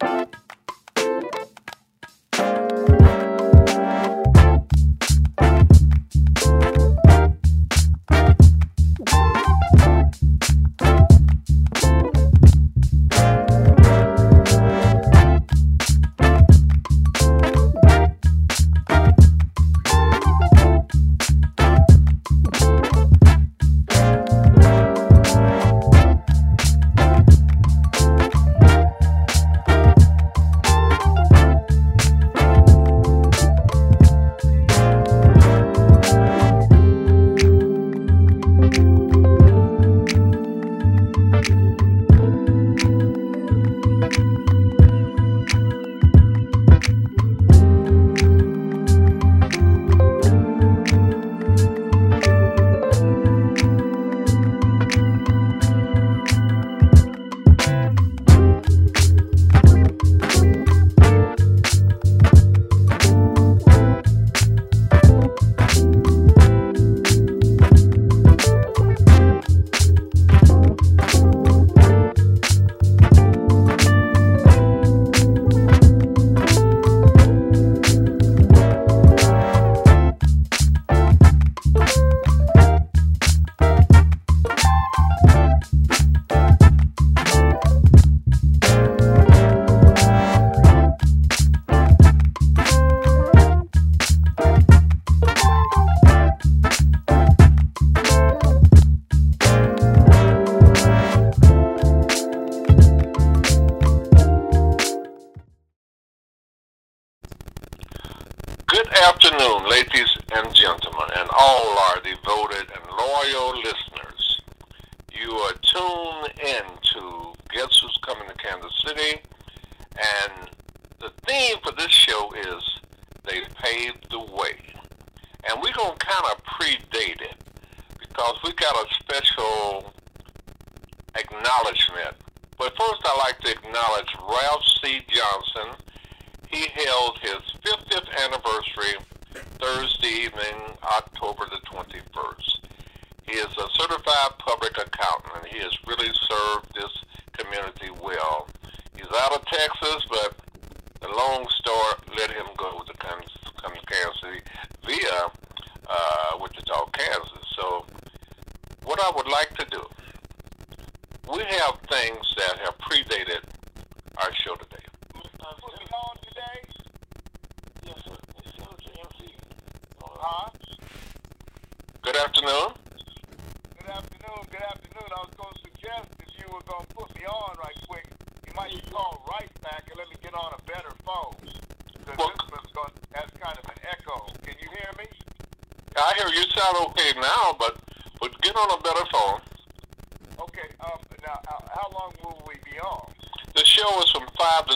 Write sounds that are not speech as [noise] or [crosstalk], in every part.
Ciao. gonna kind of predate it because we got a special acknowledgement. But first, I'd like to acknowledge Ralph C. Johnson. He held his 50th anniversary Thursday evening, October the 21st. He is a certified public accountant, and he has really served this community well. He's out of Texas, but the long story let him go to Kansas City via uh, Wichita, Kansas. So, what I would like to do, we have things that have predated our show today. Good afternoon. works out okay now, but but get on a better phone. Okay. Um, now, uh, how long will we be on? The show is from five to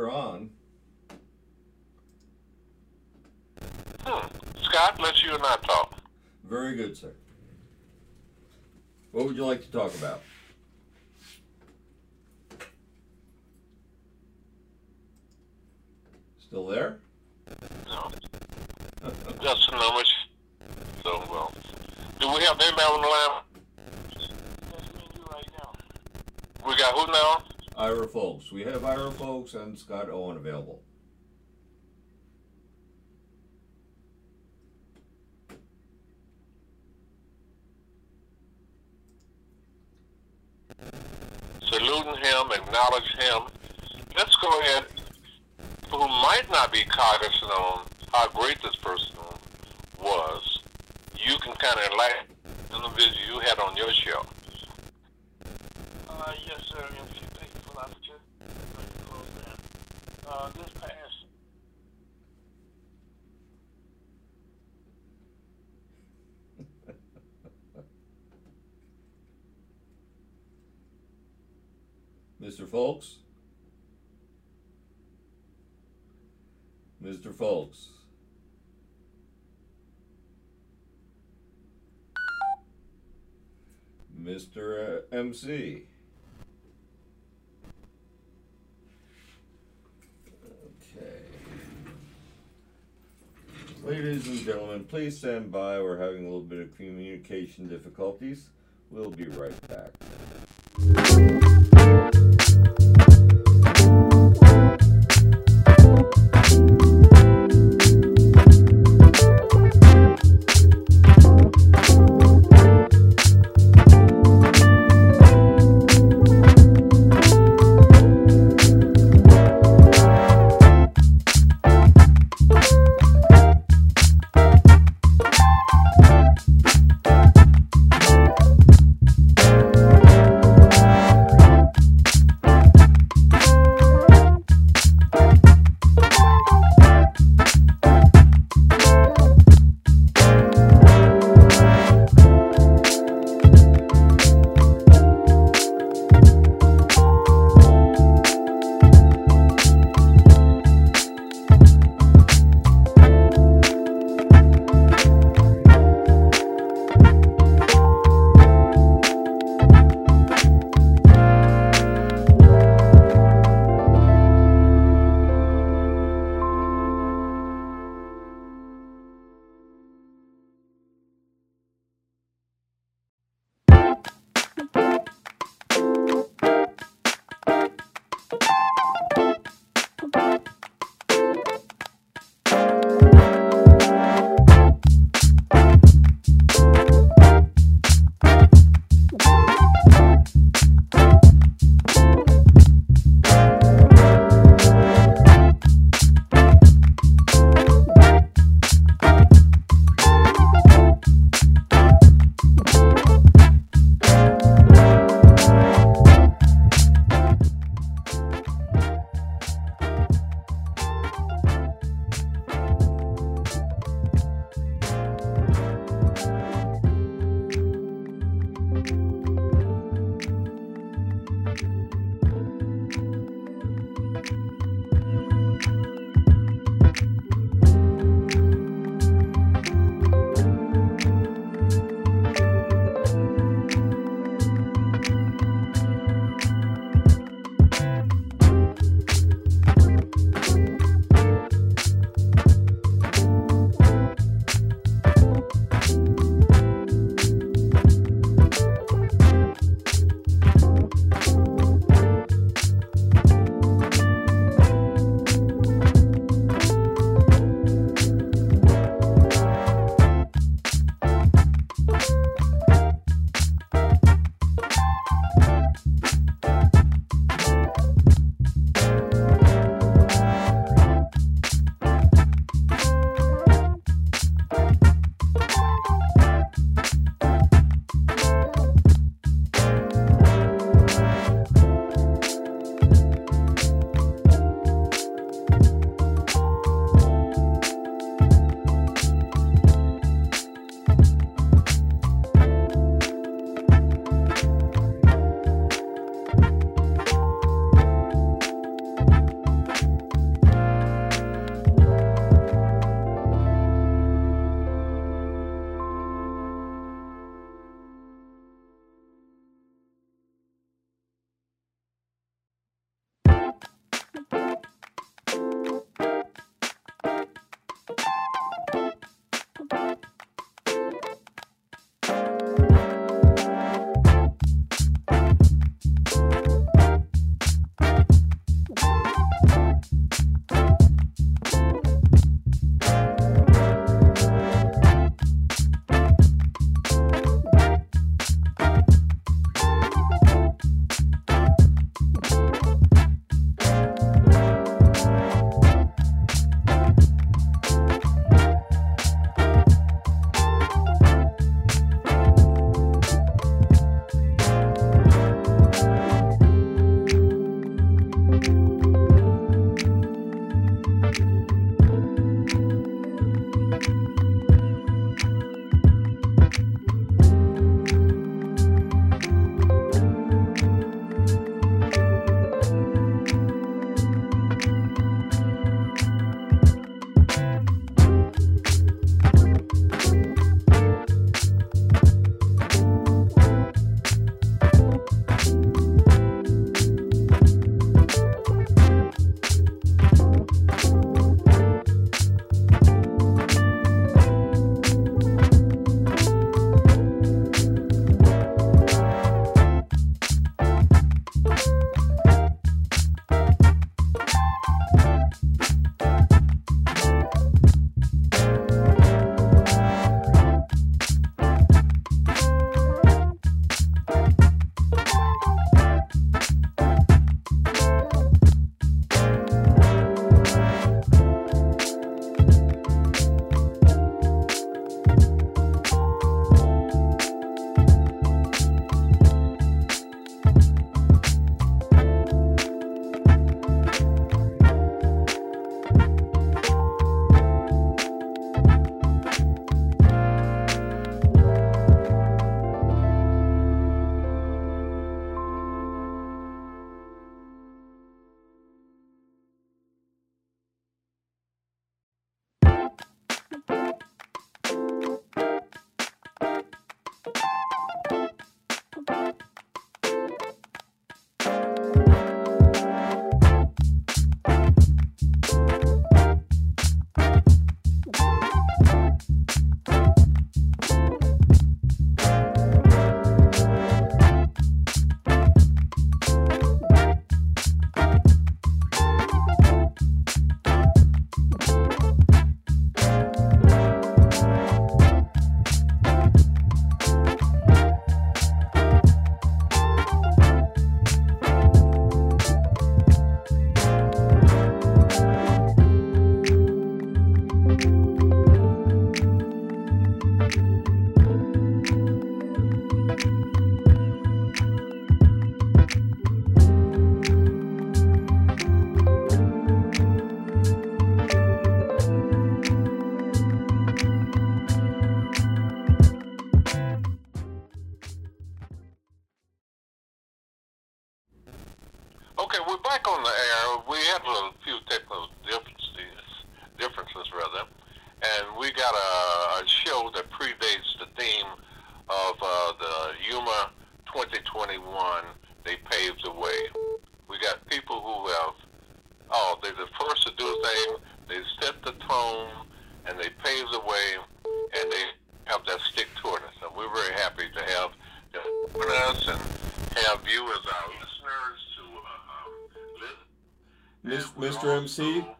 We're on. Hmm. Scott, let you and I talk. Very good, sir. What would you like to talk about? Still there? No. [laughs] Just a number. So, well. Do we have anybody on the line? That's me and you right now. We got who now? Ira Folks. We have Ira Folks and Scott Owen available. Saluting him, acknowledge him. Let's go ahead. Who might not be cognizant on how great this person was, you can kind of like in the video you had on your show. Uh, yes, sir. Yes, sir. Thank you for the opportunity to the program. Uh, this past [laughs] Mr. Folks? Mr. Folks? Mr. MC? Okay. Ladies and gentlemen, please stand by. We're having a little bit of communication difficulties. We'll be right back.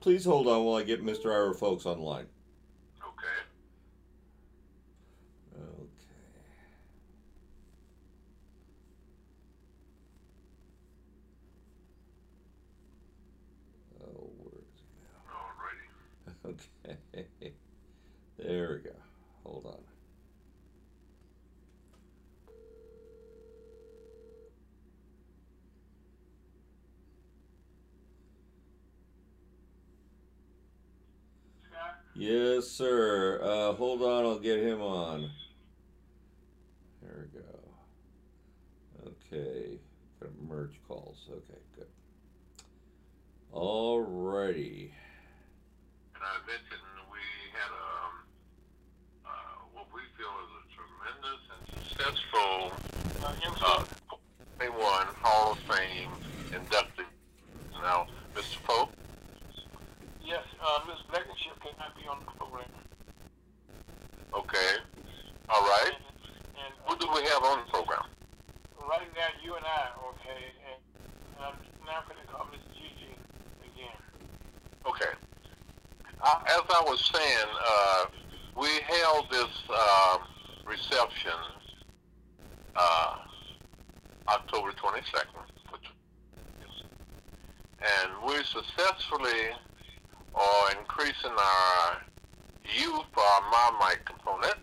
Please hold on while I get Mr. Ira Folks online. Okay. Okay. Oh, where is he Alrighty. now? Okay. There we go. Hold on. Scott, Yes, sir. Uh, hold on, I'll get him on. There we go. Okay. Got merge calls. Okay, good. Alrighty. And I we had um, uh, what we feel is a tremendous and successful uh, MC, uh, 21 Hall of Fame inductee. Now, Mr. Pope, yes, uh, Ms. Blankenship cannot be on the program. okay. All right. And, and Who do we have on the program? right now, you and I, okay, and, and I'm now going to call Miss Gigi again. Okay. I, as I was saying, uh, we held this uh, reception uh, October 22nd, which and we successfully are increasing our youth for our Marmite component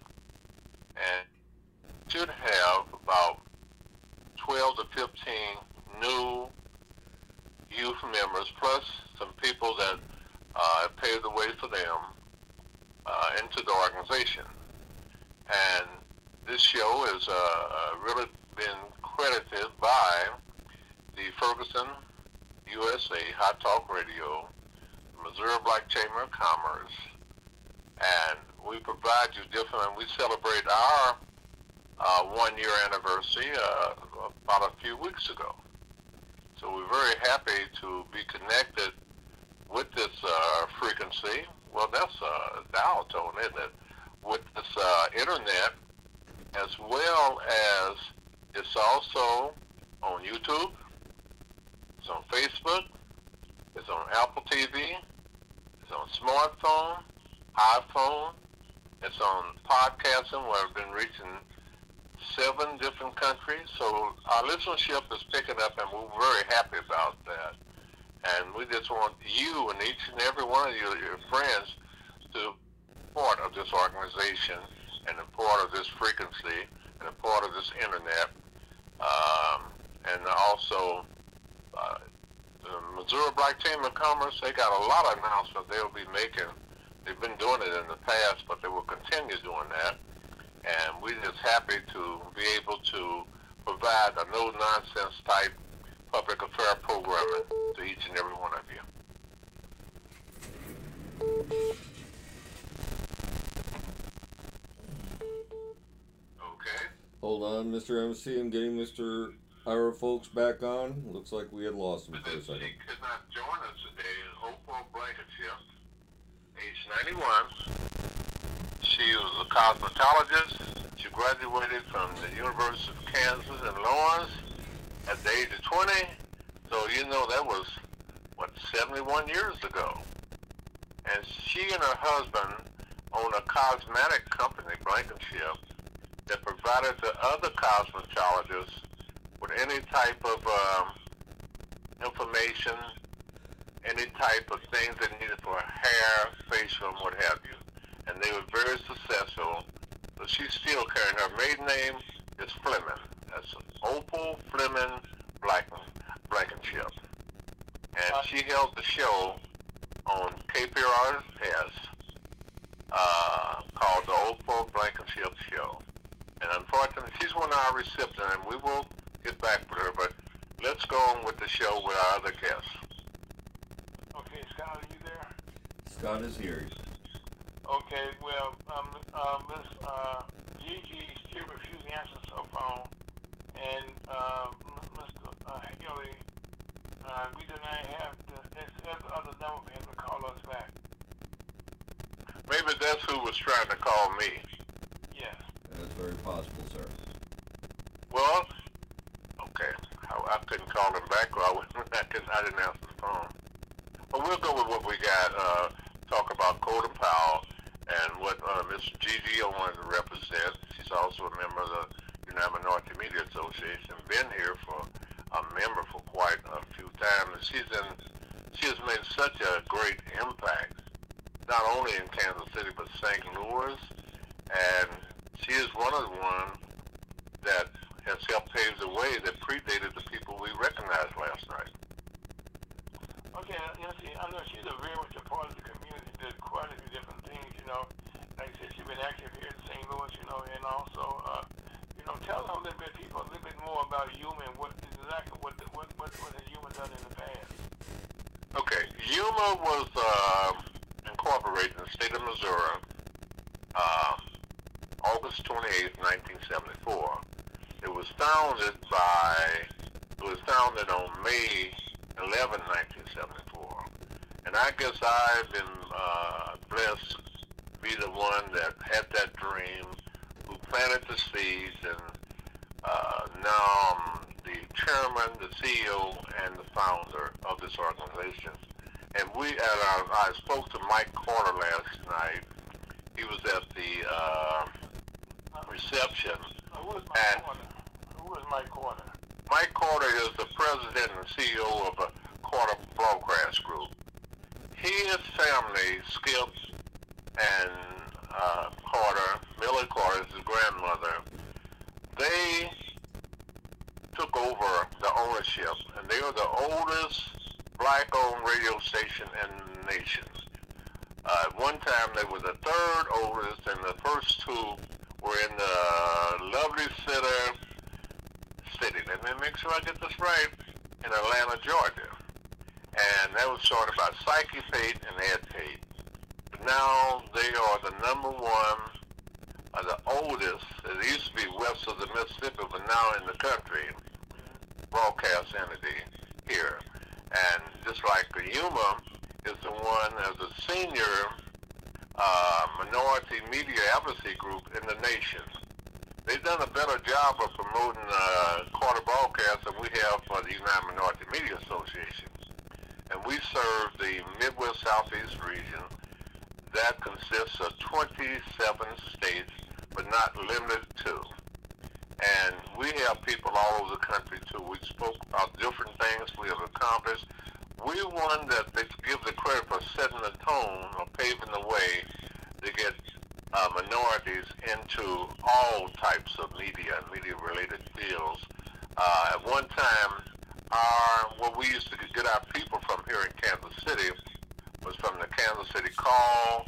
and should have about 12 to 15 new youth members plus some people that uh, paved the way for them uh, into the organization. And this show has uh, uh, really been credited by the Ferguson USA Hot Talk Radio, Missouri Black Chamber of Commerce, and we provide you different, and we celebrate our uh, one-year anniversary uh, about a few weeks ago. So we're very happy to be connected with this uh, frequency. Well, that's a dial tone, isn't it? With this uh, internet, as well as it's also on YouTube, it's on Facebook, it's on Apple TV, it's on smartphone, iPhone, it's on podcasting where I've been reaching seven different countries. So our listenership is picking up, and we're very happy about that. And we just want you and each and every one of you, your friends, to be part of this organization and a part of this frequency and a part of this internet. Um, and also, uh, the Missouri Black Chamber of Commerce, they got a lot of announcements they'll be making. They've been doing it in the past, but they will continue doing that and we're just happy to be able to provide a no nonsense type public affair programming to each and every one of you. Okay. Hold on, Mr. MC. I'm getting Mr. Ira Folks back on. Looks like we had lost him for a second. she could not join us today Opal Blankenship, age 91. She was a cosmetologist. She graduated from the University of Kansas in Lawrence at the age of 20. So, you know, that was, what, 71 years ago. And she and her husband own a cosmetic company, Blankenship, that provided the other cosmetologists with any type of um, information, any type of things they needed for hair, facial, and what have you. And they were very successful. But she's still carrying her maiden name is Fleming. That's Opal Fleming Blanken, Blankenship. And she held the show on KPRS uh, called the Opal Blankenship Show. And unfortunately, she's one of our recipients, and we will get back with her, but let's go on with the show with our other guests. Okay, Scott, are you there? Scott is here. Okay, well, um, uh, Miss uh, Gigi still refusing to answer her phone, and uh, Mr. Uh, Haley, uh, we did not have the, there's other number for him to call us back. Maybe that's who was trying to call me. Yes. That is very possible, sir. Well, okay. I, I couldn't call him back. Or I, wouldn't, [laughs] I, I didn't answer the phone. But we'll go with what we got. Uh, talk about Colin Powell and what uh, Miss Gigi Owens represents. She's also a member of the United Minority Media Association. Been here for a member for quite a few times. She's in. She has made such a great impact, not only in Kansas City but St. Louis, and she is one of the ones that has helped pave the way that predated the people we recognized last night. Okay, you know, see, I know she's a very much a part of the community. Did quite a few different things, you know. Like I said, she's been active here in St. Louis, you know, and also, uh, you know, tell them a little bit, people, a little bit more about Yuma and what exactly what what what, what has Yuma done in the past. Okay, Yuma was uh, incorporated in the state of Missouri uh, August 28, 1974. It was founded by, it was founded on May 11, 1974. And I guess I've been uh, blessed to be the one that had that dream, who planted the seeds, and uh, now I'm the chairman, the CEO, and the founder of this organization. And we, at our, I spoke to Mike Carter last night. He was at the uh, reception. Is Mike Carter? Is Mike Carter? Is the president and CEO of the Carter Broadcast Group. His family, Skip and uh, Carter, Millie Carter, his grandmother, they took over the ownership, and they are the oldest black-owned radio station in the nation. Uh, at one time, they were the third oldest, and the first two were in the lovely city city. Let me make sure I get this right. In Atlanta, Georgia. And that was started by Psyche Pate and Ed Pate. But now they are the number one, uh, the oldest, it used to be west of the Mississippi, but now in the country, broadcast entity here. And just like the Yuma is the one as a senior uh, minority media advocacy group in the nation they've done a better job of promoting uh, Carter Broadcast than we have for the United Minority Media Association. And we serve the Midwest Southeast region that consists of 27 states, but not limited to. And we have people all over the country too. We spoke about different things we have accomplished. We want that they give the credit for setting the tone or paving the way to get uh, minorities into all types of media and media-related fields. Uh, at one time, our what we used to get our people from here in Kansas City was from the Kansas City Call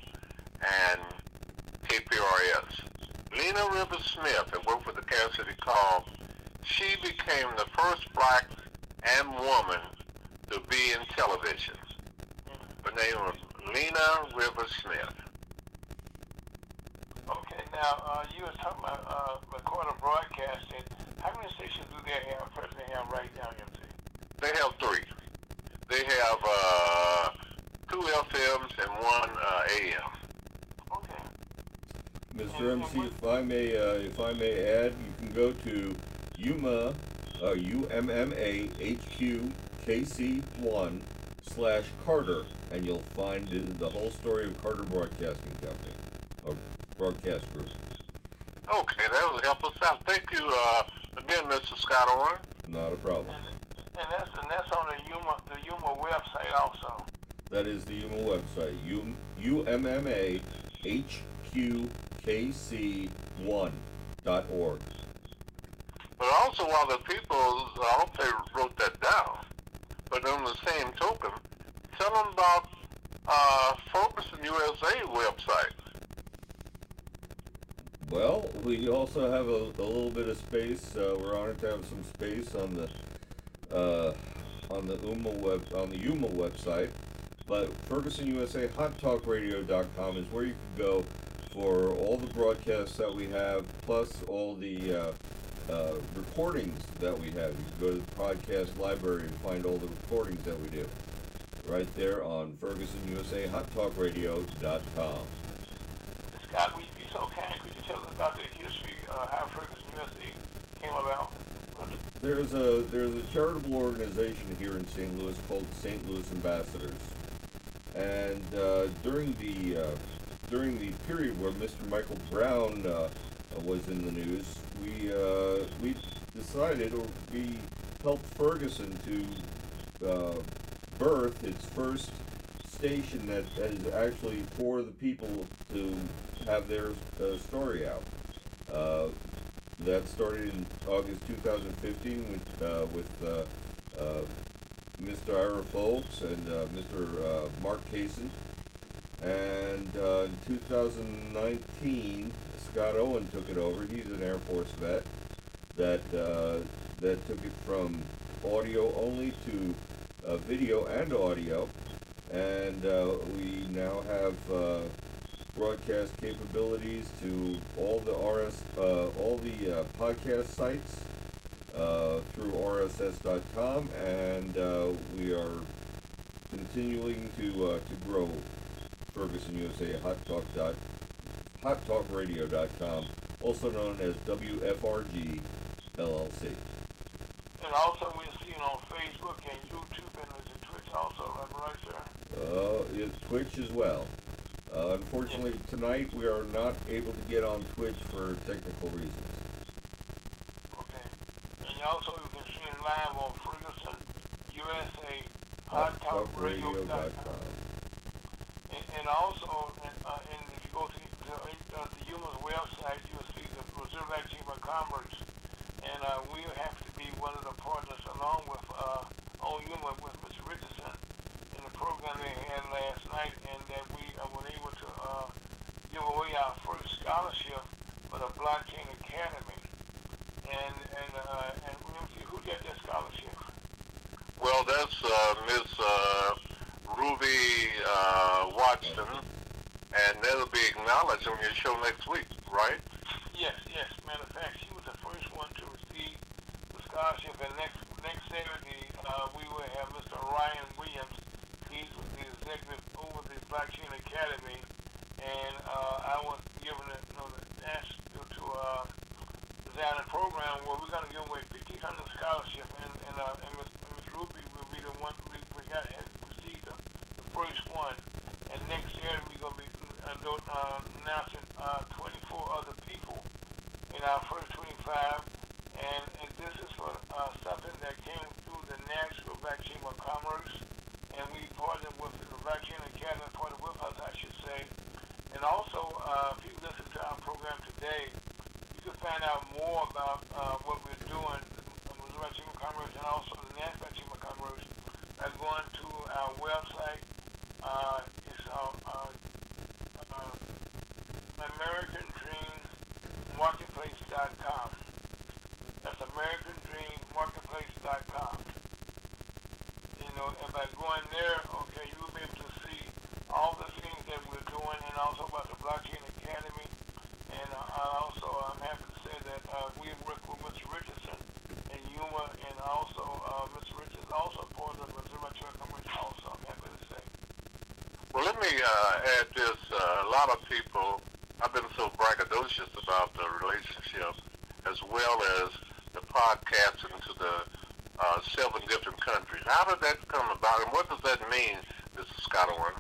and KPRS. Lena Rivers Smith, that worked for the Kansas City Call, she became the first black and woman to be in television. Her name was Lena Rivers Smith. Okay, now uh, you were talking about uh, Recorder Broadcasting. How many stations do they have presently have right now, MC? They have three. They have uh, two FMs and one uh, AM. Okay. Mr. MC, if I may, uh, if I may add, you can go to UMA, uh, UMMA HQ KC1 slash Carter, and you'll find the, the whole story of Carter Broadcasting Company, or Broadcast Group. Okay, that will help us out. Thank you uh, again, Mr. Scott Owen. Not a problem. And that's and that's on the Yuma the Yuma website also. That is the UMA website, U, UMMA HQKC1 dot org. But also, while the people, I hope they wrote that down. But on the same token, tell them about uh, Ferguson USA website. Well, we also have a, a little bit of space. Uh, we're honored to have some space on the uh, on the UMA web on the UMA website, But Ferguson USA Hot Talk Radio.com is where you can go for all the broadcasts that we have, plus all the uh, uh, recordings that we have. You can go to the podcast library and find all the recordings that we do. Right there on FergusonUSAHotTalkRadio.com. Scott, will you be so kind? Could you about the history, uh, how Ferguson USA came about? There's a there's a charitable organization here in St. Louis called St. Louis Ambassadors, and uh, during the uh, during the period where Mr. Michael Brown uh, was in the news, we uh, we decided, or we helped Ferguson to uh, birth its first station that is actually for the people to have their uh, story out. Uh, that started in August 2015 with, uh, with uh, uh, Mr. Ira Folks and Mr. Mark Kaysen. And in 2019, Scott Owen took it over. He's an Air Force vet that that took it from audio only to video and audio, and uh, we now have uh, broadcast capabilities to all the RS, uh, all the uh, podcast sites uh, through RSS.com, and uh, we are continuing to uh, to grow Ferguson USA Hot Talk dot HotTalkRadio.com, also known as WFRG LLC. And also we're seeing on Facebook and YouTube and there's a Twitch also, am I right, sir? Uh, it's Twitch as well. Uh, unfortunately, tonight we are not able to get on Twitch for technical reasons. Okay. And also you can see it live on Ferguson USA Hot Talk Radio. HotTalkRadio.com. And, and also, uh, and if you go to the, uh, the UMA's website, you'll see the Missouri Chamber of Commerce. And uh, we have to be one of the partners along with uh, on UMA with Mr. Richardson in the had last night, and that we uh, were able to uh, give away our first scholarship for the Blockchain Academy. And and uh, and let me see who got that scholarship. Well, that's uh, Miss uh, Ruby uh, Watson, and that'll be acknowledged on your show next week, right? Yes, yes. Matter of fact, she was the first one to receive the scholarship. And next next Saturday, uh, we will have Mr. Ryan Williams. He's the executive the Blockchain Academy, and uh, I was given it, you know, the ask to, to uh, design a program where we're going to give away 1,500 scholarships, and and, uh, and Ms. Ms. Ruby will be the one we, we got and received the, the first one. And next Saturday we're going to be uh, do- uh, announcing uh, 24 other people in our first 25, and, and this is for uh, something that came through the Nashville Black Chamber of Commerce, and we partnered with the Black Chamber Academy, partnered with us, I should say. And also, uh, if you listen to our program today, you can find out more about uh, what we're doing, the Missouri Chamber of Commerce, and also the Nashville Chamber of Commerce, by going to our website. Uh, it's uh, uh, uh, American Dream Marketplace.com. That's American Dream Marketplace.com. You know, and by going there, okay, you will be able to see all the things that we're doing and also about the Blockchain Academy. And uh, I also, I'm happy to say that uh, we work with Mr. Richardson and Yuma, and also uh, Mr. Richardson also part of the Missouri Truck Commerce also, I'm happy to say. Well, let me uh, add this. Uh, a lot of people, I've been so braggadocious about the relationship as well as the podcasting to the uh, seven different countries. How did that come about, and what does that mean, Mr. Owen?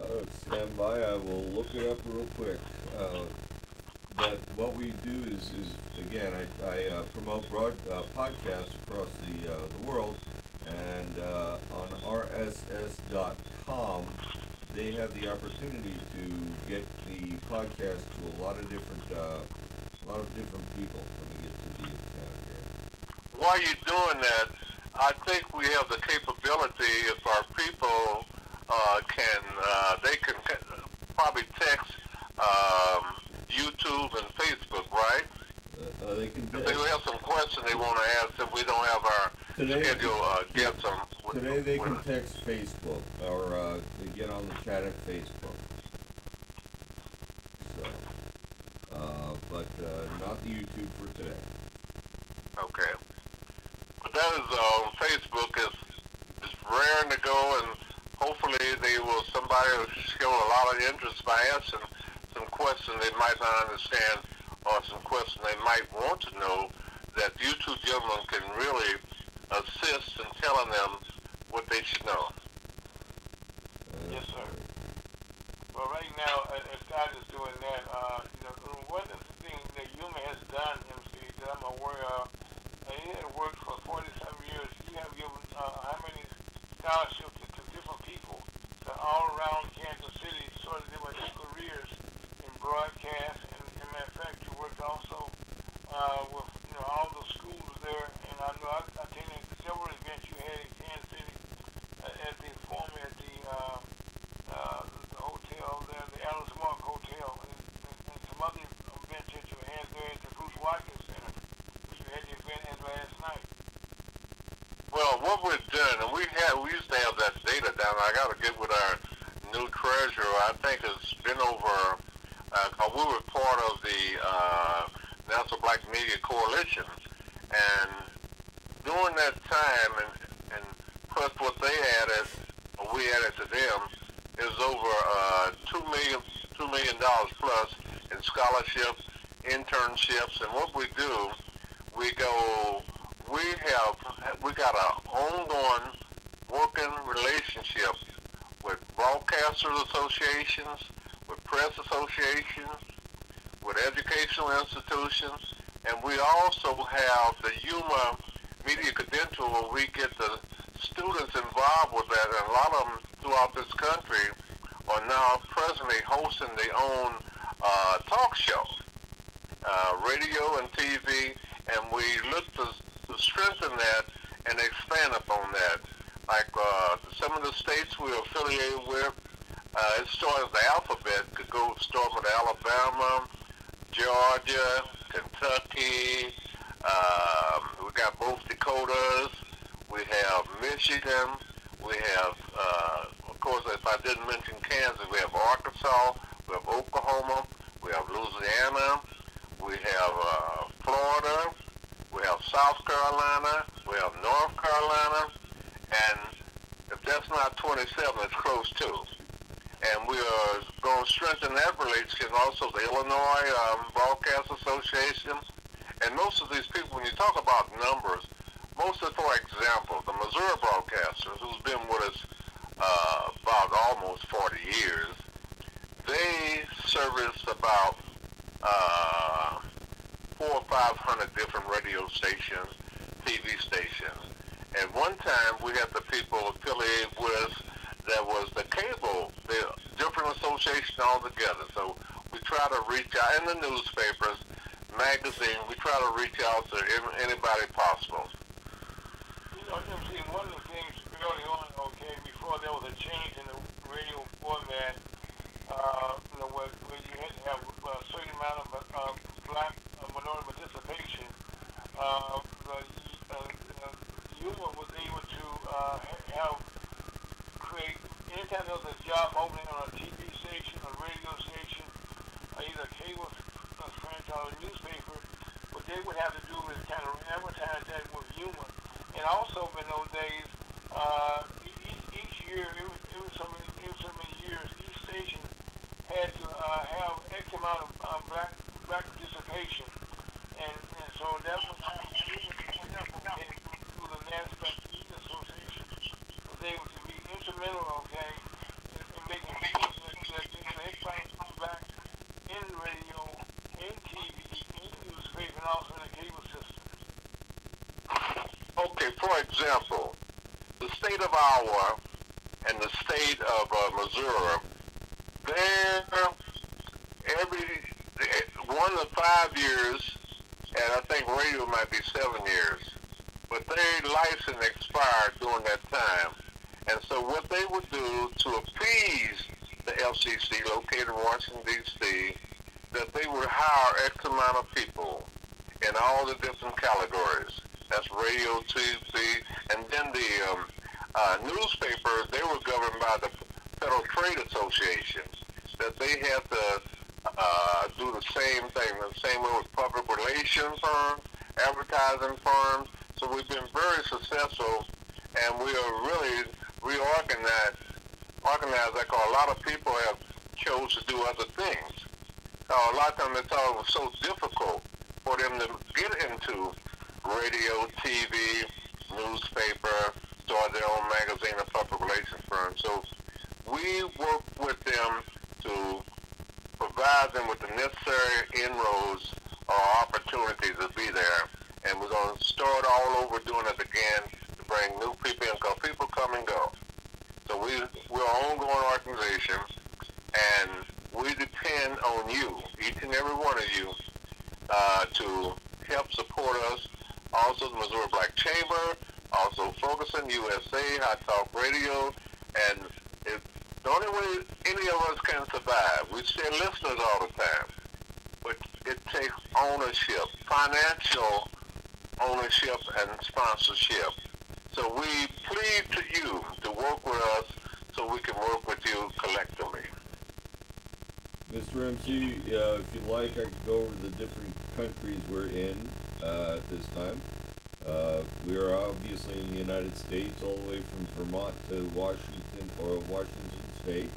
Uh, stand by. I will look it up real quick. Uh, but what we do is, is again, I, I uh, promote broad uh, podcasts across the uh, the world, and uh, on RSS.com, they have the opportunity to get the podcast to a lot of different uh, a lot of different people. when me get to the account here. While you're doing that, I think we have the capability, if our people uh, can, uh, they can probably text um, YouTube and Facebook, right? Uh, uh, they can. If they have some questions they want to ask, if we don't have our Today- schedule uh, on with today they can text Facebook or get on the chat at Facebook. So, uh, but uh, not the YouTube for today. Okay. But that is uh, Facebook is is raring to go, and hopefully they will somebody will show a lot of interest by asking some questions they might not understand or some questions they might want to know that you two gentlemen can really assist in telling them what they should know. Uh, Yes, sir. Well, right now, uh, as God is doing that, uh, you know, one of the things that Yuma has done, MC, that I'm aware of, and he had worked for 47 years. You have given uh, how many scholarships to, to different people that all around Kansas City, sort of different careers in broadcast. And, and matter of fact, you worked also uh, with you know all the schools there. And I know I, I attended several events you had in Kansas City uh, at the former at the uh, uh, the hotel there, the Alice Mark Hotel, and, and, and some other events that you had there at the Bruce Watkins Center. You had the event as last night. Well, what we've done, and we had, we used to have that data down. I got to get with our new treasurer. I think it's been over. Uh, we were part of the uh, National Black Media Coalition, and during that time, and, and plus what they added, or we added to them, is over uh, two million, two million dollars plus in scholarships, internships, and what we do, we go we have we got an ongoing working relationship with broadcasters associations, with press associations, with educational institutions, and we also have the Yuma Media Credential where we get the students involved with that, and a lot of them throughout this country are now presently hosting their own uh, talk show, uh, radio and TV, and we look to to strengthen that and expand upon that. Like uh, some of the states we're affiliated with, uh, it starts the alphabet, could go start with Alabama, Georgia, Kentucky, um, we got both Dakotas, we have Michigan, we have, uh, of course, if I didn't mention Kansas, we have Arkansas, we have Oklahoma, we have Louisiana, we have uh, Florida, we have South Carolina, we have North Carolina, and if that's not 27, it's close to. And we are going to strengthen that relationship. Also, the Illinois um, Broadcast Association, and most of these people, when you talk about numbers, most of, for example, the Missouri Broadcasters, who's been with us uh, about almost 40 years, they service about uh, four or five hundred different radio stations, TV stations. At one time, we had the people affiliated with that was the cable, the different association altogether. So we try to reach out in the newspapers, magazine. We try to reach out to anybody possible. You know, MC, one of the things early on, okay, before there was a change in the radio format, uh, you know, where, where you had to have a certain amount of uh, black uh, minority participation, uh, the, uh, uh, Yuma was able to uh, have, create, there a job opening on a TV station, a radio station, either cable uh, franchise or newspaper, what they would have to do is kind of advertise that with Yuma. And also in those days, uh, each, each year, it was, it was so many, it was so many years, each station had to uh, have X amount of uh, black black participation, and, and so that was how Yuma and through the NASDAQ Youth Association was able to be instrumental, okay, in, in making sure that, that you know, everybody comes back in radio, in TV, in newspaper, and also in the cable system. Okay, example, the state of Iowa and the state of uh, Missouri, they're every one to five years, and I think radio might be seven years, but their license expired during that time. And so what they would do to appease the FCC located in Washington, D.C., that they would hire X amount of people in all the different categories. That's radio, TV, then the um, uh, newspapers, they were governed by the Federal Trade Association, that they had to uh, do the same thing, the same way with public relations firms, advertising firms. So we've been very successful, and we are really reorganized. Organized, like a lot of people have chose to do other things. Uh, a lot of times they thought it was so difficult for them to get into radio, TV, newspaper, start their own magazine or public relations firm. So we work with them to provide them with the necessary inroads or opportunities to be there. And we're going to start all over doing it again to bring new people in because people come and go. So we, we're an ongoing organization and we depend on you, each and every one of you, uh, to help support us. Also, the Missouri Black Chamber, also Ferguson USA, Hot Talk Radio, and if, the only way any of us can survive, we say listeners all the time, but it takes ownership, financial ownership and sponsorship. So we plead to you to work with us so we can work with you collectively. Mr. MC, uh, if you like, I could go over the different countries we're in uh, at this time. Uh, we are obviously in the United States, all the way from Vermont to Washington or Washington State.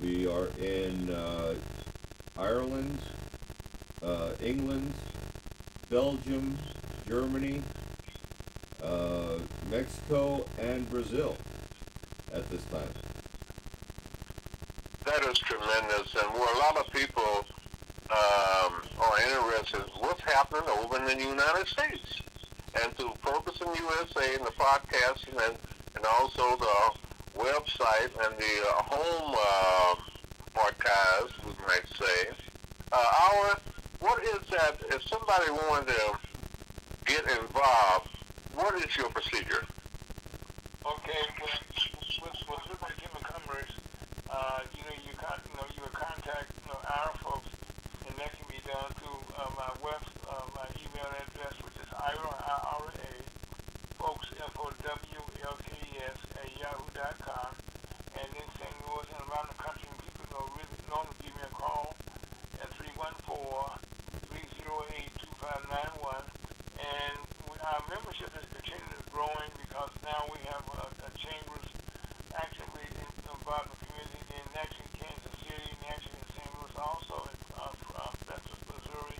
We are in uh, Ireland, uh, England, Belgium, Germany, uh, Mexico, and Brazil at this time. That is tremendous, and where a lot of people um, are interested in what's happening over in the United States. And through Ferguson USA and the podcasting and, and also the website and the uh, home uh, archives, we might say, uh, our, what is that, if somebody wanted to get involved, what is your procedure? Okay, with, with, with Liberty Jim Commerce, uh, you know, you, con- you know, you would contact, you know, our folks, and that can be done through uh, my web, uh, my email address, which is IRA, I-R-A, folks, info, W-L-K-E-S, at yahoo.com, and then St. Louis and around the country, people know really normally give me a call at 314-308-2591, and we, our membership is continuing to growing because now we have uh, uh, chambers actively involved in the community in Natchez, Kansas City, Natchez, and St. Louis, also in uh, uh, Memphis, Missouri,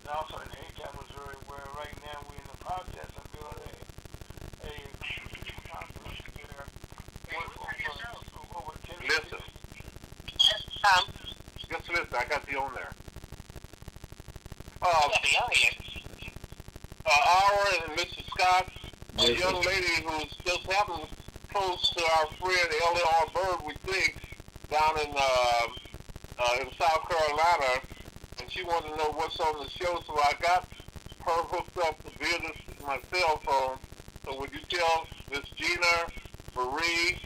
and also in Haytown, Missouri, where right now we're in the process of building a, a conference there with over, over 10 Listen. Um, Just listen, I got the on there. Uh, uh, Aura and Mr. Scott, a young sir. lady who's just happened close to our friend L.L.R. Bird, we think, down in uh, uh, in South Carolina, and she wanted to know what's on the show, so I got her hooked up via this, my cell phone. So would you tell Miss Gina Marie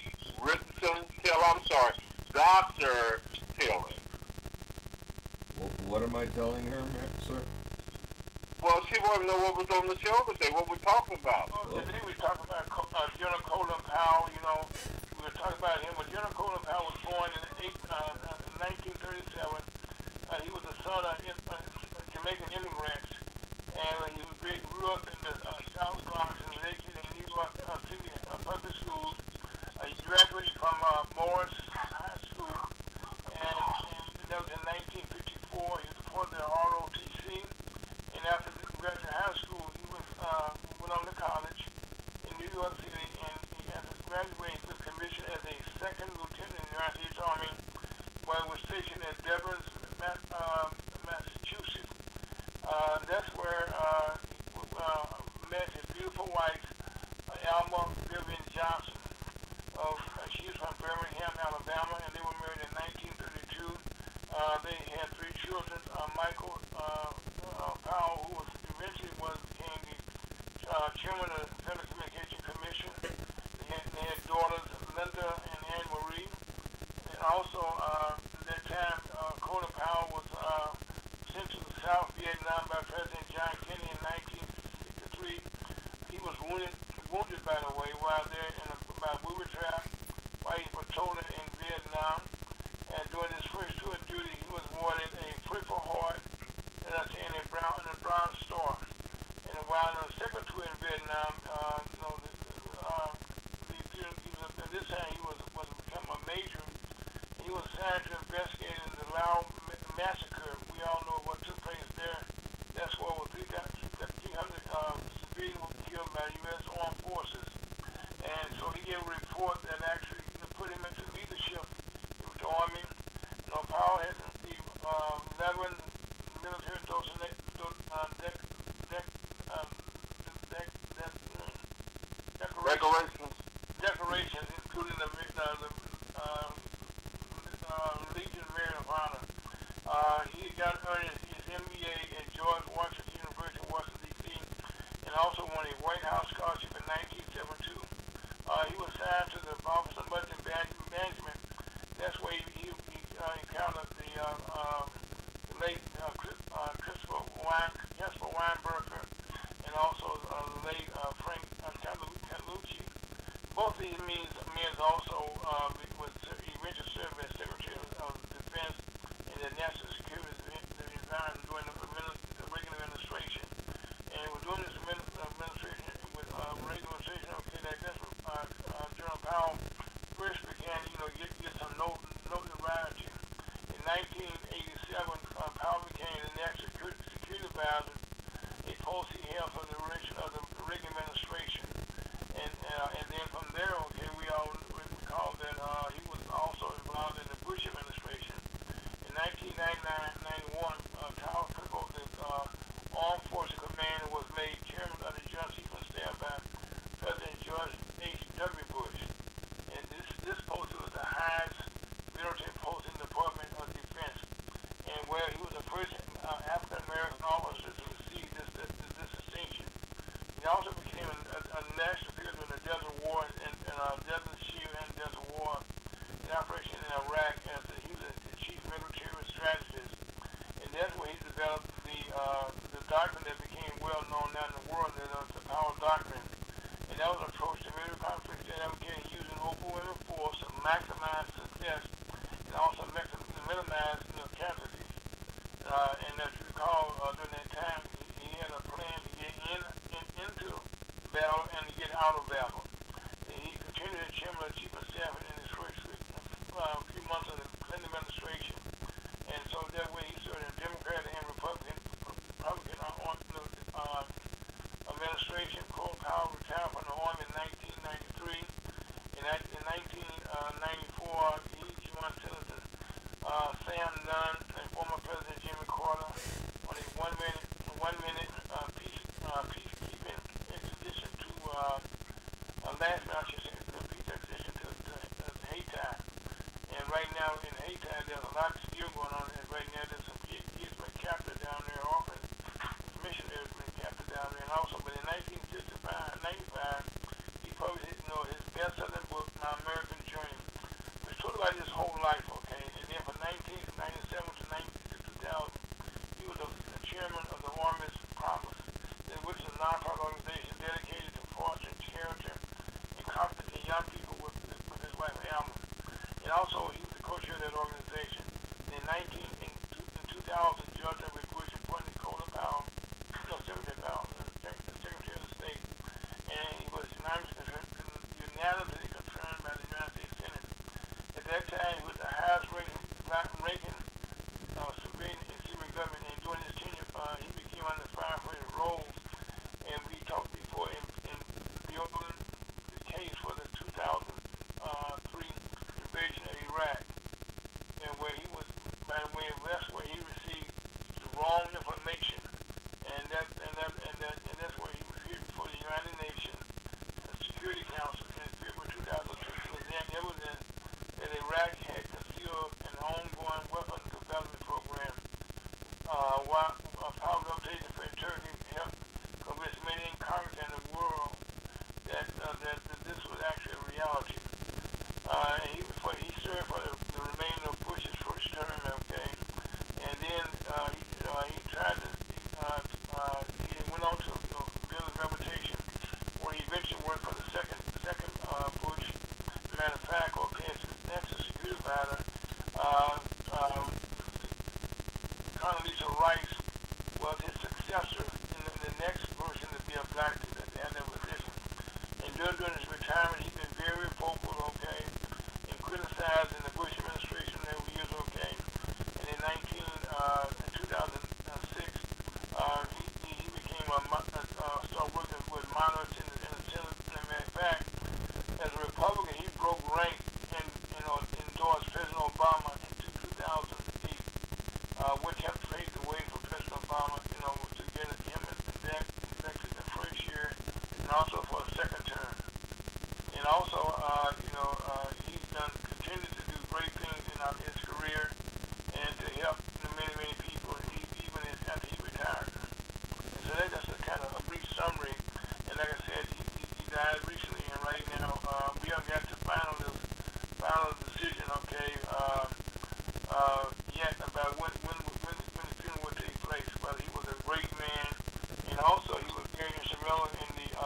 Richardson, tell, I'm sorry, Dr. Taylor. Wh- What am I telling her, sir? Well, she wanted to know what was on the show today, what we're talking about. Oh, today we talked about uh, General Colin Powell. You know, we were talking about him. But General Colin Powell was born in eight, uh, carried by President John Kennedy in 1963. He was wounded, wounded by the way, while there in a, by booby trap, while he was patrolling in Vietnam. And during his first tour of duty, he was awarded a Purple Heart and a, and a brown and a Bronze Star. And while on the second tour in Vietnam, uh, you know, uh, the, he was, at this time he was was become a major. He was assigned to investigate the Lao massacre. That's what I would think. uh, serving in Cuban government and during his tenure, uh, he became on the 500 roles. and we talked before.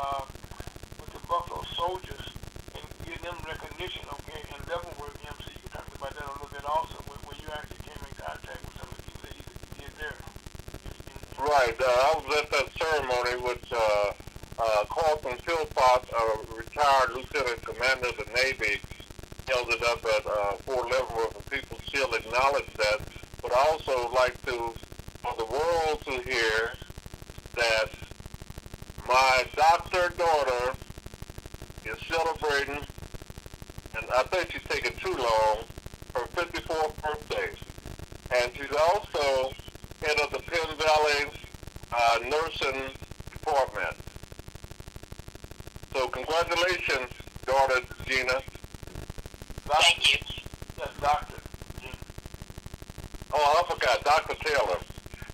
Uh, with the Buffalo Soldiers and getting them recognition. Okay, in Leavenworth, MC. You talked about that a little bit also when, when you actually came in contact with some of the people that he did there. Right. Uh, I was at that ceremony with uh, uh, Carlton Philpott, a retired lieutenant commander of the Navy, held it up at uh, Fort Leavenworth, and people still acknowledge that. But I also like to, for the world to hear that my doctor daughter is celebrating, and I think she's taking too long, her 54th birthday. And she's also head of the Penn Valley uh, Nursing Department. So congratulations, daughter Gina. Thank you. Doctor. Oh, I forgot, Dr. Taylor.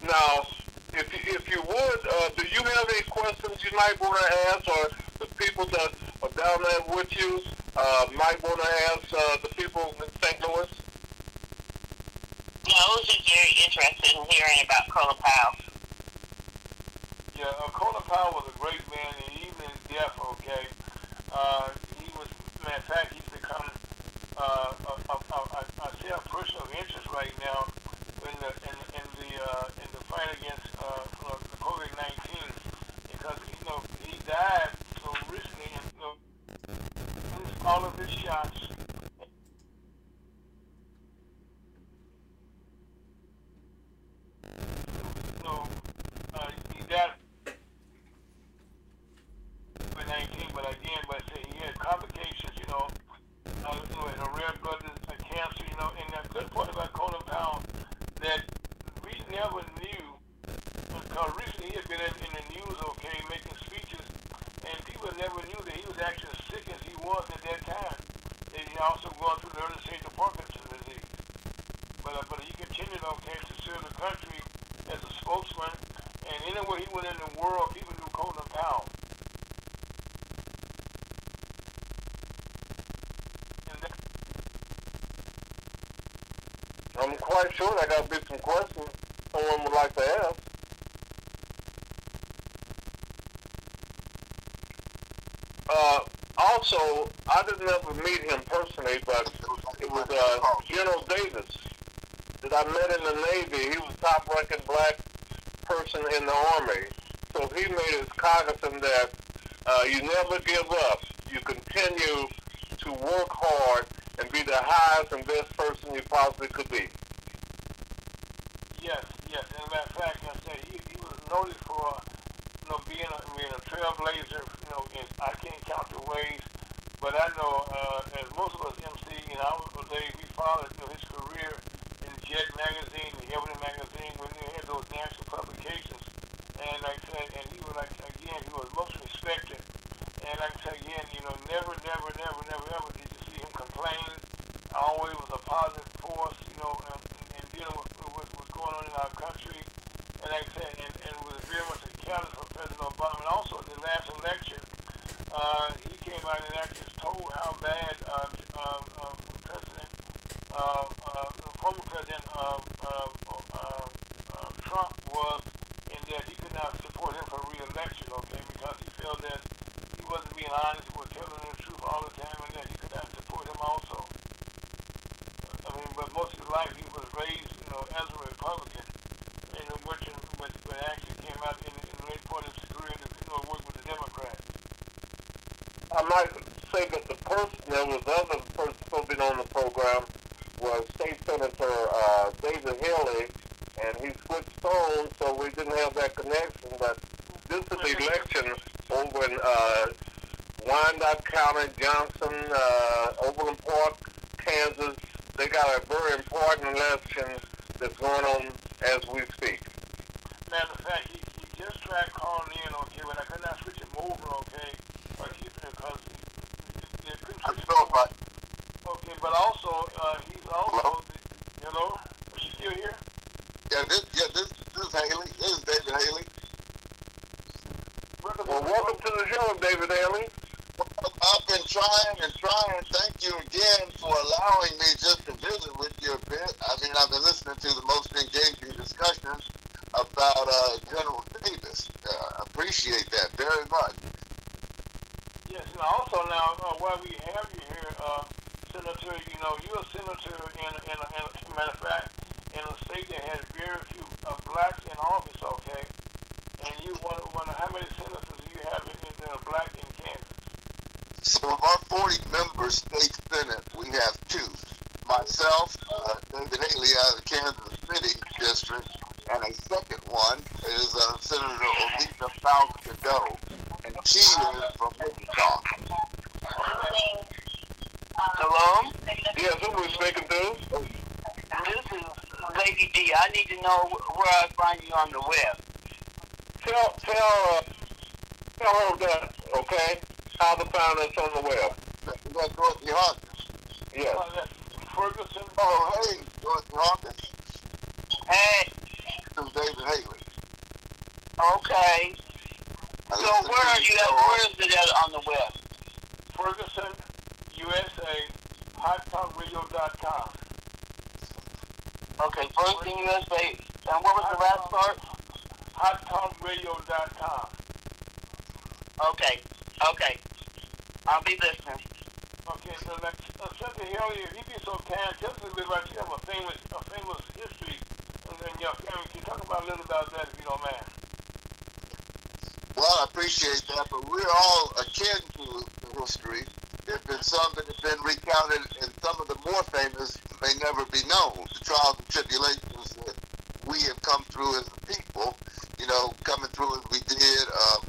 Now, if you, if you would, uh, do you have any questions you might want to ask, or the people that are down there with you uh, might want to ask uh, the people in St. Louis? No, I was just very interested in hearing about Colin Powell. Yeah, uh, Colin Powell was a great man, and even in death, okay, uh, he was, matter of fact, he's become uh, a, a, a, a, I say a person of interest right now in the in, in the uh, in the fight against uh, uh, COVID nineteen because you know he died so recently, and you know all of his shots. You know, uh, he died COVID-19, but again, but I say he had complications, you know, uh, you know, and a rare blood uh, cancer, you know, and the good part about Colin Powell that we never knew, because recently he had been in, in the news, okay, making speeches, and people never knew that he was actually as sick as he was at that time. And he also going through the early stage of Parkinson's disease. But, uh, but he continued, okay, to serve the country as a spokesman, and anywhere he went in the world, people knew Colin Powell. I'm quite sure there got be some questions someone would like to ask. Uh, also, I didn't ever meet him personally, but it was uh, General Davis that I met in the Navy. He was top-ranking black person in the Army. So he made us cognizant that uh, you never give up. You continue to work hard and be the highest and best person you possibly could be. yes, yes. And matter of fact, I said he, he was noted for, you know, being a, being a trailblazer, you know, in, I can't count the ways, but I know, uh, as most of us MC in our days, we followed you know, his career Jet Magazine, the Ebony Magazine, when they had those national publications. And I that connection, but this is the election over in uh, Wyandotte County, Johnson, uh, Overland Park, Kansas. They got a very important election that's going on as we on the web. Okay, so like uh, something earlier, if you be so kind, tell us a little bit about you have a famous, a famous history in your family. Can you talk about a little about that, if you don't mind? Well, I appreciate that, but we're all akin to history. There's been some that have been recounted, and some of the more famous may never be known. The trials and tribulations that we have come through as a people, you know, coming through as we did. Um,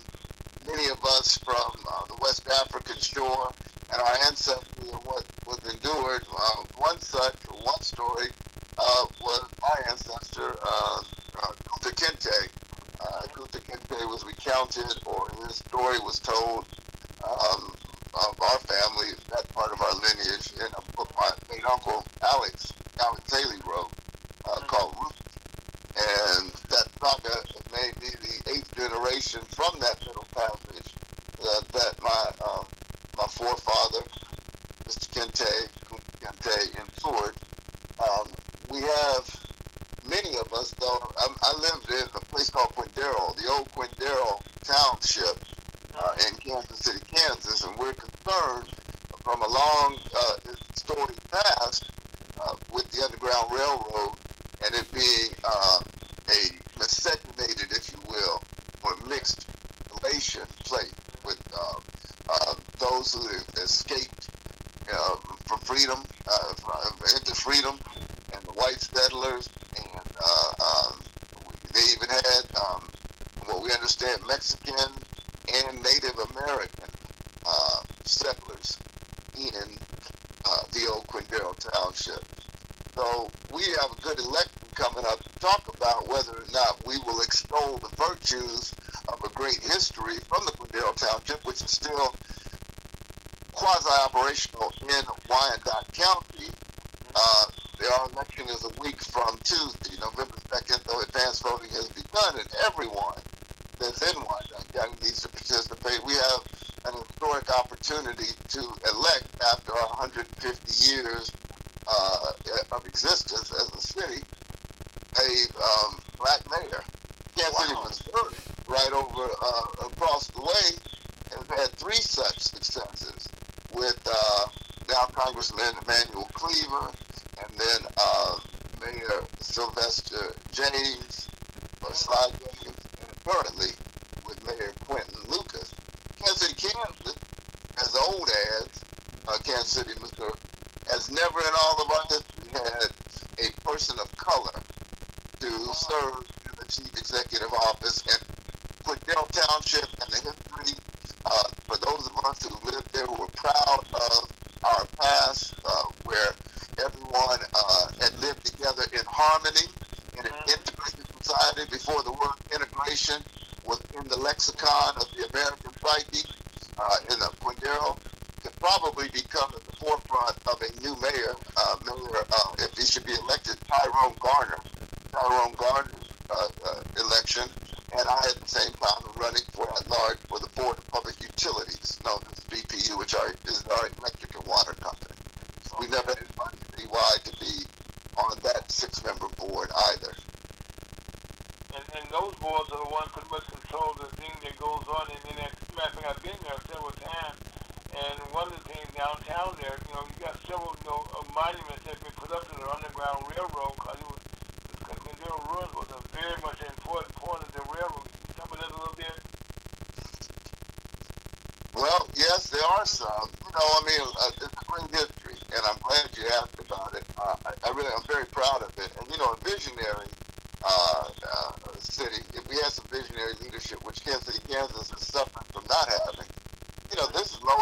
many of us from uh, the West African shore and our ancestry and what was endured. Uh, one such, one story uh, was my ancestor, uh, uh, Kunta Kinte. Uh, Kunta Kinte was recounted, or his story was told um, of our family, that part of our lineage, in a book my late uncle Alex, Alex Haley wrote uh, mm-hmm. called Roots. And that saga made me the eighth generation from that generation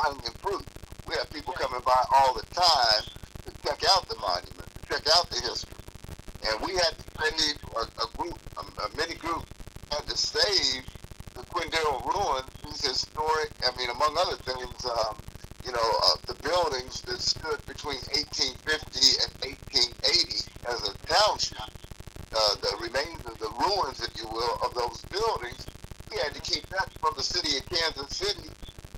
hanging fruit. We have people coming by all the time to check out the monument, to check out the history. And we had to save a, a group, a, a mini group, had to save the Quindaro ruin, these historic, I mean, among other things, um, you know, uh, the buildings that stood between 1850 and 1880 as a township, uh, the remains of the ruins, if you will, of those buildings, we had to keep that from the city of Kansas City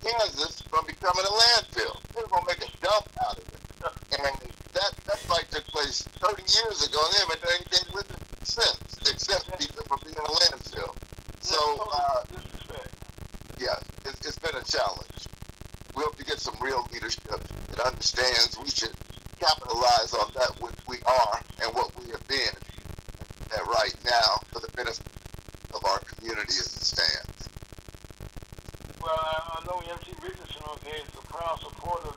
Kansas from becoming a landfill. They're going to make a dump out of it. [laughs] And that, that fight took place 30 years ago, and they haven't done anything with it since, except keep it from being a landfill. So, uh, yeah, it, it's been a challenge. We hope to get some real leadership that understands we should capitalize on that is the proud supporter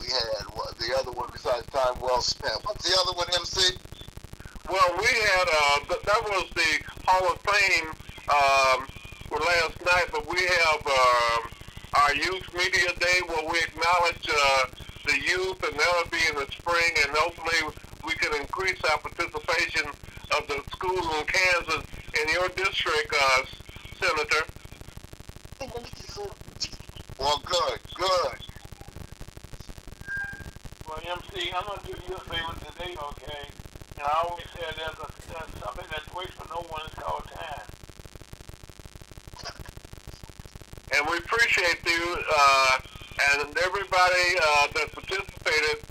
we had. What the other one besides time well spent? What's the other one, MC? well, we had, uh, th- that was the Hall of Fame um, for last night, but we have um our Youth Media Day where we acknowledge uh, the youth, and that'll be in the spring, and hopefully we can increase our participation of the schools in Kansas in your district, uh, Senator. Well, good, good. Well, MC, I'm gonna do you a favor today, okay? And I always say there's, a, there's something that waits for no one is called time. and we appreciate you uh, and everybody uh, that participated.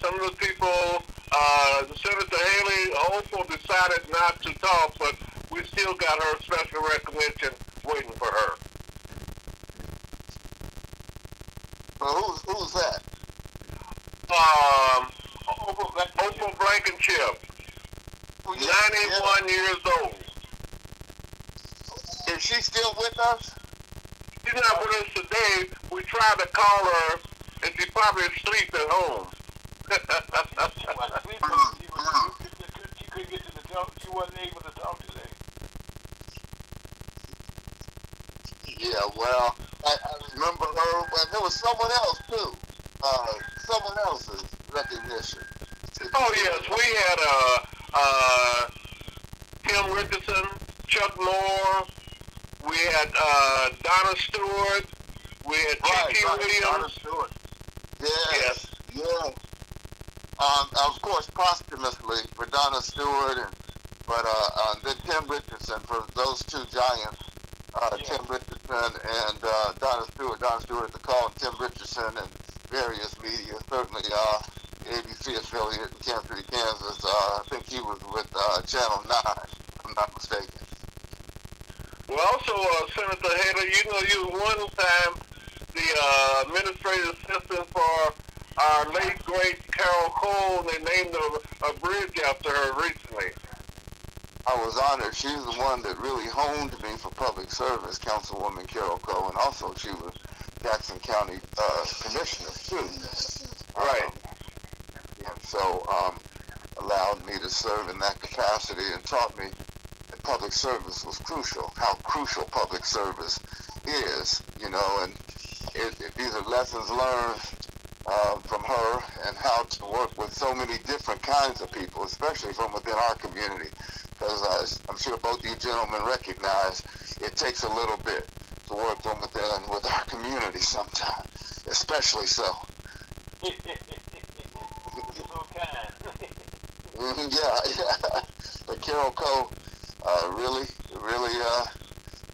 Some of the people, uh, Senator Haley Opal decided not to talk, but we still got her special recognition waiting for her. Well, who's who's that? Um, Opal Black- Opal Blankenship, 91 years old. Is she still with us? She's not with us today. We tried to call her, and she probably asleep at home. She wasn't sleeping. She, was, she, she couldn't get to the talk. She wasn't able to talk today. Yeah. Well, I, I remember her. But there was someone else too. Uh, someone else's recognition. Oh yes, we had uh uh Tim Richardson, Chuck Moore, we had uh Donna Stewart, we had Right, T.T. right, Donna Williams. Stewart. Yes. Yes. Yeah. Um, of course, posthumously for Donna Stewart and but uh, uh then Tim Richardson for those two giants, uh, Yeah. Tim Richardson and uh, Donna Stewart. Donna Stewart at the call, and Tim Richardson and various media. Certainly, uh, ABC affiliate in Kansas City, Kansas. Uh, I think he was with uh, Channel Nine. If I'm not mistaken. Well also uh Senator Haley, you know you one time the uh administrative assistant for our late great Carol Coe, they named a, a bridge after her recently. I was honored. She's the one that really honed me for public service, Councilwoman Carol Coe, and also she was Jackson County uh, Commissioner too. Right. So um, allowed me to serve in that capacity and taught me that public service was crucial. How crucial public service is, you know, and it, it, these are lessons learned uh, from her and how to work with so many different kinds of people, especially from within our community. Because I'm sure both you gentlemen recognize it takes a little bit to work from within with our community sometimes, especially so. You're so kind. Mhm, yeah, [laughs] yeah. But Carol Coe uh, really, really uh,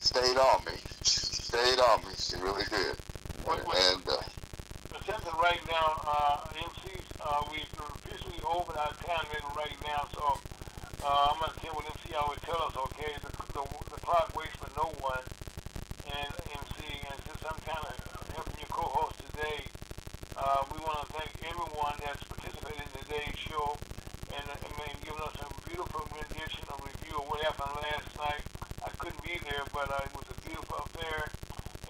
stayed on me. Stayed on me. She really did. What- what- And uh, something right now, uh, MCs, uh, we've officially over our time limit right now, so uh, I'm going to tell what MC always tell us, okay, the, the, the clock waits for no one. And MC, and since I'm kind of helping your co-host today, uh, we want to thank everyone that's participated in today's show and, and, and giving us a beautiful rendition of review of what happened last night. I couldn't be there, but uh, it was a beautiful affair.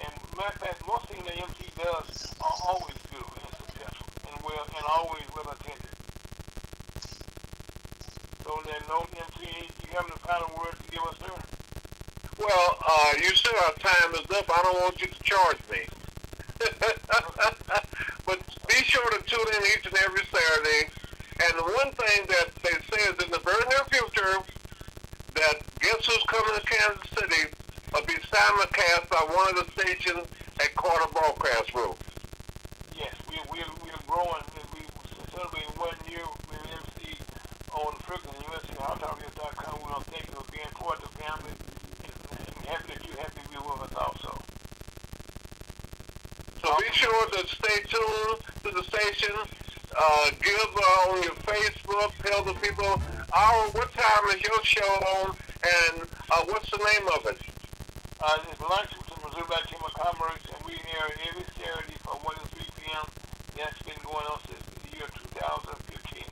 And matter of fact, most things that MC does are always good and successful and well and always well attended. So then, no MC, you have any final words to give us, sir? Well, uh, you said our time is up. I don't want you to charge me. but be sure to tune in each and every Saturday. And the one thing that they say is in the very near future that Guess Who's Coming to Kansas City will be simulcast by one of the stations at Carter Broadcast Group. Yes, we we we are growing. We celebrating one year with MC on Franklin USC HotTalkers.com. We want to thank you for being part of the family. And happy that you're happy to be with us also. So be sure to stay tuned to the station. Uh, give uh, on your Facebook. Tell the people, our, what time is your show on, and uh, what's the name of it? Uh, it's lunch with the Missouri Chamber of Commerce, and we air every Saturday from 1 to 3 p.m. That's been going on since the year 2015.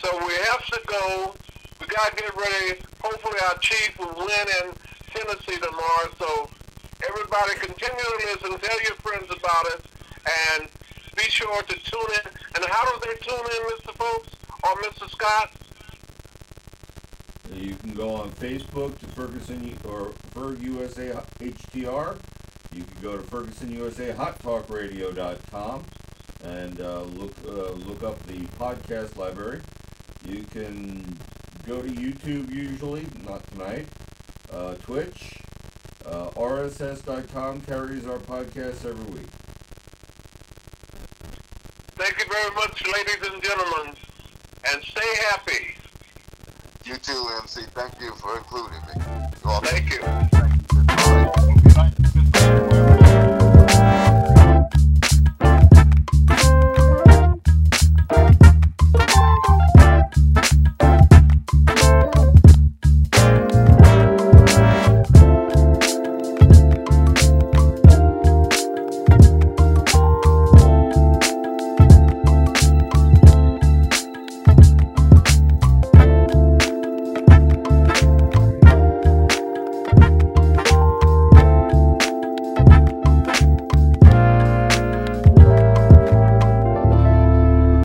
So we have to go. We got to get ready. Chief will win in Tennessee tomorrow. So everybody continue to listen. Tell your friends about it. And be sure to tune in. And how do they tune in, Mr. Folks or Mr. Scott? You can go on Facebook to Ferguson or Ferg USA HTR. You can go to Ferguson USA Hot Talk Radio.com and uh, look uh, look up the podcast library. You can go to YouTube usually, not tonight. Uh, Twitch, uh, RSS.com carries our podcast every week. Thank you very much, ladies and gentlemen, and stay happy. You too, MC. Thank you for including me. You all- Thank you.